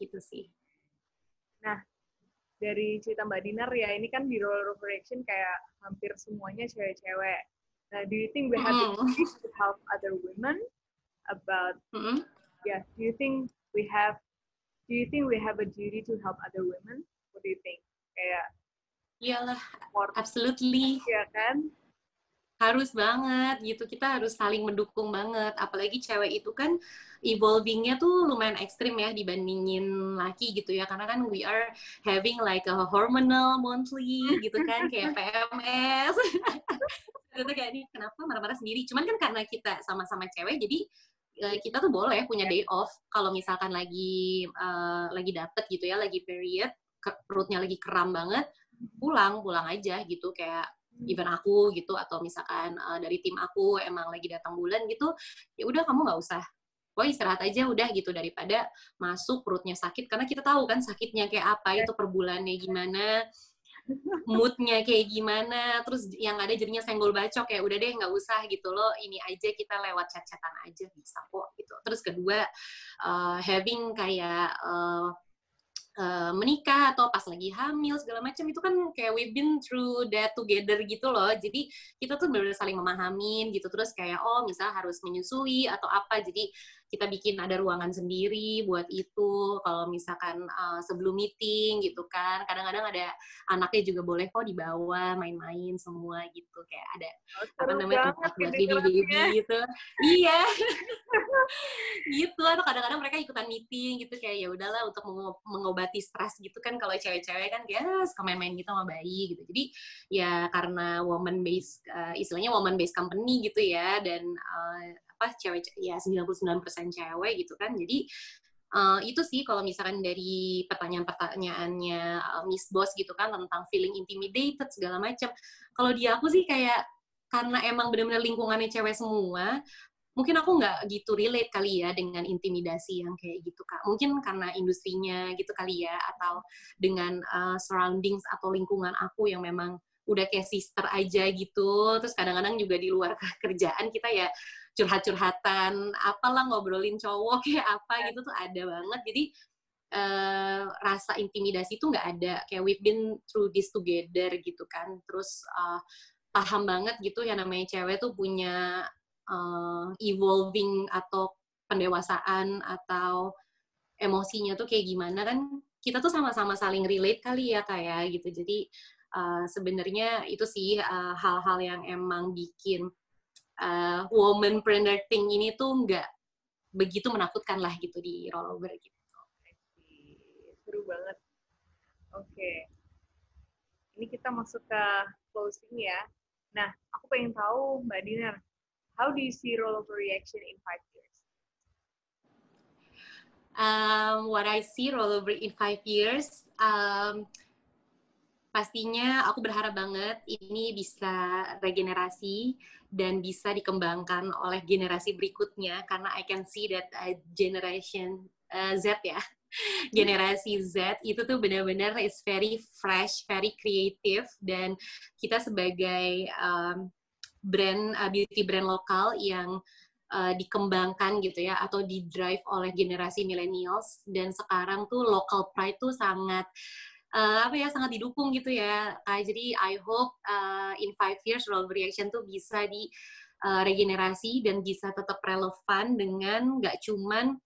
Gitu sih. Nah dari cerita Mbak Dinar ya ini kan di role reflection kayak hampir semuanya cewek-cewek. Nah do you think we have mm. to help other women about mm -hmm. yeah do you think we have do you think we have a duty to help other women? What do you think? Kayak Iyalah, absolutely. Iya kan? Harus banget gitu. Kita harus saling mendukung banget. Apalagi cewek itu kan evolvingnya tuh lumayan ekstrim ya dibandingin laki gitu ya. Karena kan we are having like a hormonal monthly gitu kan kayak PMS. itu kayak ini kenapa marah-marah sendiri. Cuman kan karena kita sama-sama cewek jadi kita tuh boleh punya day off. Kalau misalkan lagi uh, lagi dapet gitu ya lagi period perutnya lagi kram banget pulang pulang aja gitu. Kayak even aku gitu atau misalkan uh, dari tim aku emang lagi datang bulan gitu ya udah kamu nggak usah. Wah istirahat aja udah gitu daripada masuk perutnya sakit. Karena kita tahu kan sakitnya kayak apa itu per bulannya gimana moodnya kayak gimana terus yang ada jadinya senggol bacok ya udah deh nggak usah gitu loh ini aja kita lewat chat-chatan aja bisa kok gitu. Terus kedua uh, having kayak uh, Uh, menikah atau pas lagi hamil segala macam itu kan kayak we've been through that together gitu loh. Jadi kita tuh benar-benar saling memahamin gitu. Terus kayak oh misal harus menyusui atau apa jadi kita bikin ada ruangan sendiri buat itu kalau misalkan uh, sebelum meeting gitu kan. Kadang-kadang ada anaknya juga boleh kok dibawa main-main semua gitu kayak ada oh, apa namanya tempat buat baby-baby gitu. Iya. Gitu atau kadang-kadang mereka ikutan meeting gitu kayak ya udahlah untuk mengobati stres gitu kan kalau cewek-cewek kan kayak ah, suka main-main gitu sama bayi gitu. Jadi ya karena woman base uh, istilahnya woman base company gitu ya dan uh, apa cewek ya 99% cewek gitu kan. Jadi uh, itu sih kalau misalkan dari pertanyaan-pertanyaannya uh, Miss Boss gitu kan tentang feeling intimidated segala macam kalau dia aku sih kayak karena emang benar-benar lingkungannya cewek semua mungkin aku nggak gitu relate kali ya dengan intimidasi yang kayak gitu kak. Mungkin karena industrinya gitu kali ya atau dengan uh, surroundings atau lingkungan aku yang memang udah kayak sister aja gitu. Terus kadang-kadang juga di luar kerjaan kita ya curhat-curhatan apalah ngobrolin cowok kayak apa iya. gitu tuh ada banget. Jadi uh, rasa intimidasi itu nggak ada. Kayak we've been through this together gitu kan. Terus uh, paham banget gitu ya namanya cewek tuh punya uh, evolving atau pendewasaan atau emosinya tuh kayak gimana. Kan kita tuh sama-sama saling relate kali ya kayak ya, gitu. Jadi uh, sebenarnya itu sih hal-hal uh, yang emang bikin uh, woman planner thing ini tuh nggak begitu menakutkan lah gitu di rollover gitu. Seru banget. Oke. Okay. Ini kita masuk ke closing ya. Nah, aku pengen tahu Mbak Dinar, how do you see rollover reaction in five years? Um, what I see rollover in five years, um, pastinya aku berharap banget ini bisa regenerasi dan bisa dikembangkan oleh generasi berikutnya karena I can see that uh, generation uh, Z ya. Generasi Z itu tuh benar-benar is very fresh, very creative dan kita sebagai um, brand uh, beauty brand lokal yang uh, dikembangkan gitu ya atau di drive oleh generasi millennials dan sekarang tuh local pride tuh sangat uh, apa ya sangat didukung gitu ya. Uh, jadi I hope uh, in five years Roll Reaction tuh bisa di uh, regenerasi dan bisa tetap relevan dengan nggak cuman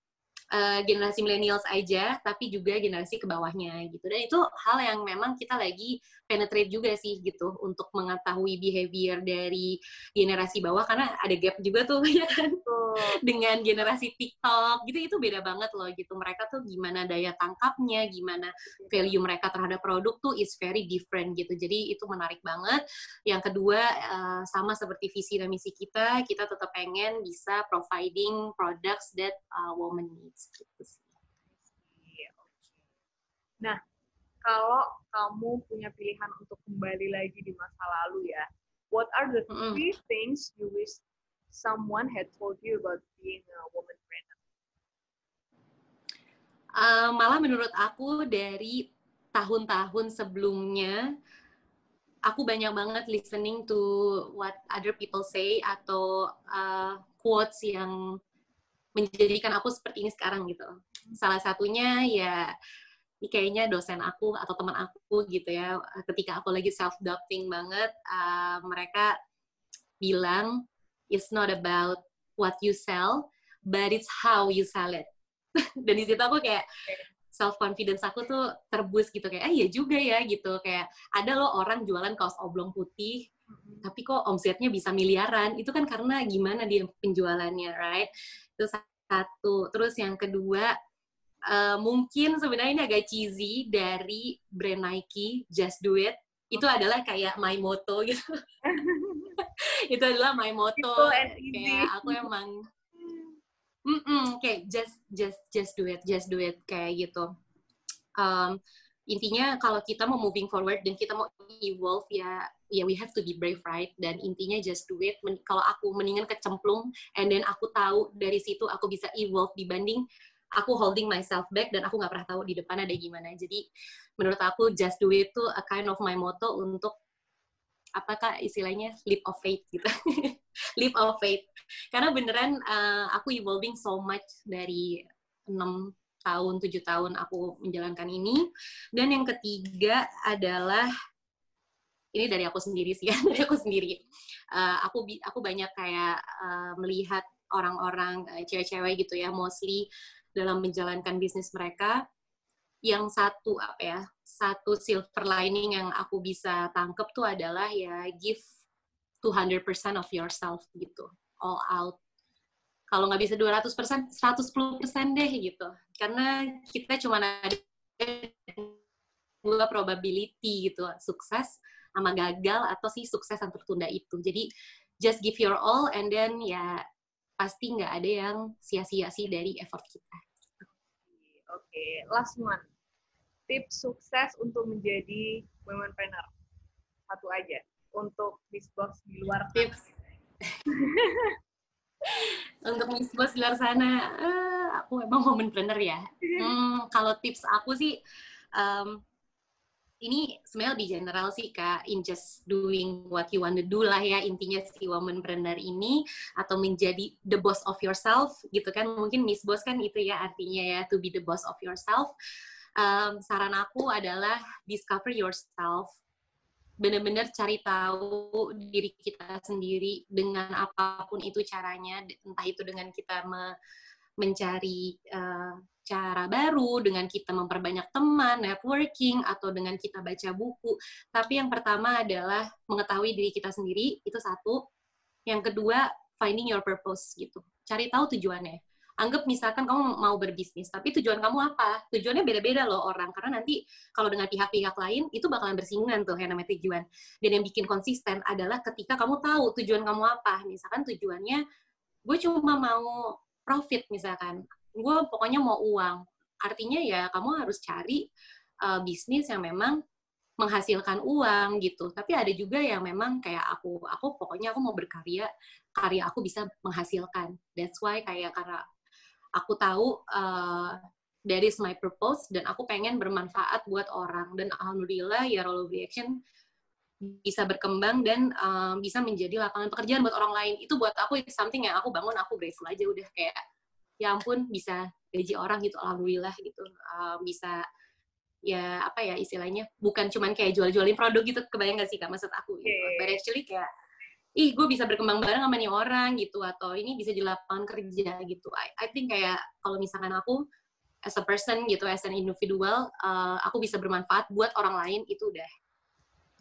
uh, generasi millennials aja, tapi juga generasi ke bawahnya gitu. Dan itu hal yang memang kita lagi penetrate juga sih gitu untuk mengetahui behavior dari generasi bawah karena ada gap juga tuh ya kan dengan generasi TikTok gitu itu beda banget loh gitu. Mereka tuh gimana daya tangkapnya, gimana value mereka terhadap produk tuh is very different gitu. Jadi itu menarik banget. Yang kedua uh, sama seperti visi dan misi kita, kita tetap pengen bisa providing products that uh, woman needs gitu sih. Nah, kalau kamu punya pilihan untuk kembali lagi di masa lalu ya, what are the three mm. things you wish someone had told you about being a woman trainer? Uh, malah menurut aku dari tahun-tahun sebelumnya, aku banyak banget listening to what other people say atau uh, quotes yang menjadikan aku seperti ini sekarang gitu. Salah satunya ya kayaknya dosen aku atau teman aku gitu ya, ketika aku lagi self doubting banget, uh, mereka bilang it's not about what you sell, but it's how you sell it. Dan di situ aku kayak self confidence aku tuh terbus gitu kayak, eh iya juga ya gitu kayak ada loh orang jualan kaos oblong putih, tapi kok omsetnya bisa miliaran. Itu kan karena gimana dia penjualannya, right? Itu satu. Terus yang kedua uh, mungkin sebenarnya ini agak cheesy dari brand Nike Just Do It. Itu adalah kayak my motto gitu. Itu adalah my motto. Kayak aku emang mm -mm, kayak just just just do it just do it kayak gitu. Um, intinya kalau kita mau moving forward dan kita mau evolve ya ya we have to be brave right dan intinya just do it Men kalau aku mendingan kecemplung and then aku tahu dari situ aku bisa evolve dibanding aku holding myself back dan aku nggak pernah tahu di depan ada gimana. Jadi menurut aku just do it tuh a kind of my motto untuk apakah istilahnya leap of faith gitu. leap of faith. Karena beneran uh, aku evolving so much dari 6 tahun, 7 tahun aku menjalankan ini. Dan yang ketiga adalah ini dari aku sendiri sih ya, dari aku sendiri. Uh, aku aku banyak kayak uh, melihat orang-orang uh, cewek-cewek gitu ya mostly dalam menjalankan bisnis mereka. Yang satu apa ya satu silver lining yang aku bisa tangkep tuh adalah ya give 200% of yourself gitu. All out. Kalau nggak bisa 200% 110% deh gitu. Karena kita cuma ada dua probability gitu sukses sama gagal atau sih sukses yang tertunda itu jadi just give your all and then ya pasti nggak ada yang sia-sia sih dari effort kita. Oke, okay. last one tips sukses untuk menjadi womenpreneur? Satu aja untuk Miss Boss di luar tips. untuk Miss Boss di luar sana, uh, aku emang womenpreneur ya. Hmm, kalau tips aku sih, um, ini sebenarnya lebih general sih kak, in just doing what you want to do lah ya intinya si womanpreneur ini atau menjadi the boss of yourself gitu kan. Mungkin Miss Boss kan itu ya artinya ya to be the boss of yourself. Um, saran aku adalah discover yourself. Benar-benar cari tahu diri kita sendiri dengan apa pun itu caranya entah itu dengan kita me mencari uh, cara baru dengan kita memperbanyak teman networking atau dengan kita baca buku tapi yang pertama adalah mengetahui diri kita sendiri itu satu yang kedua finding your purpose gitu cari tahu tujuannya anggap misalkan kamu mau berbisnis, tapi tujuan kamu apa? Tujuannya beda-beda loh orang, karena nanti kalau dengan pihak-pihak lain, itu bakalan bersinggungan tuh yang namanya tujuan. Dan yang bikin konsisten adalah ketika kamu tahu tujuan kamu apa. Misalkan tujuannya, gue cuma mau profit misalkan, gue pokoknya mau uang. Artinya ya kamu harus cari uh, bisnis yang memang menghasilkan uang gitu. Tapi ada juga yang memang kayak aku, aku pokoknya aku mau berkarya, karya aku bisa menghasilkan. That's why kayak karena aku tahu uh, that is my purpose dan aku pengen bermanfaat buat orang dan alhamdulillah ya Roll Reaction bisa berkembang dan um, bisa menjadi lapangan pekerjaan buat orang lain itu buat aku itu something yang aku bangun aku grateful aja udah kayak ya ampun bisa gaji orang gitu alhamdulillah gitu um, bisa ya apa ya istilahnya bukan cuman kayak jual-jualin produk gitu kebayang gak sih kak maksud aku gitu. Yeah. but actually kayak ih gue bisa berkembang bareng sama nih orang gitu atau ini bisa di lapangan kerja gitu I, I think kayak kalau misalkan aku as a person gitu as an individual uh, aku bisa bermanfaat buat orang lain itu udah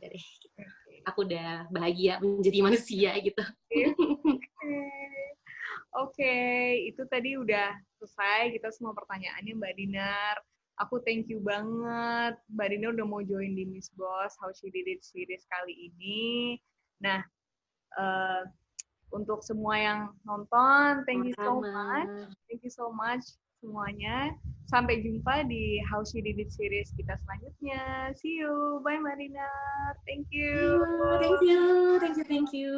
dari gitu. aku udah bahagia menjadi manusia gitu Oke, okay. itu tadi udah selesai kita semua pertanyaannya Mbak Dinar. Aku thank you banget Mbak Dinar udah mau join di Miss Boss How She Did It series kali ini. Nah, uh, untuk semua yang nonton, thank you so much. Thank you so much semuanya. Sampai jumpa di How She Did It series kita selanjutnya. See you. Bye Marina. Thank you. Thank you. Thank you. Thank you.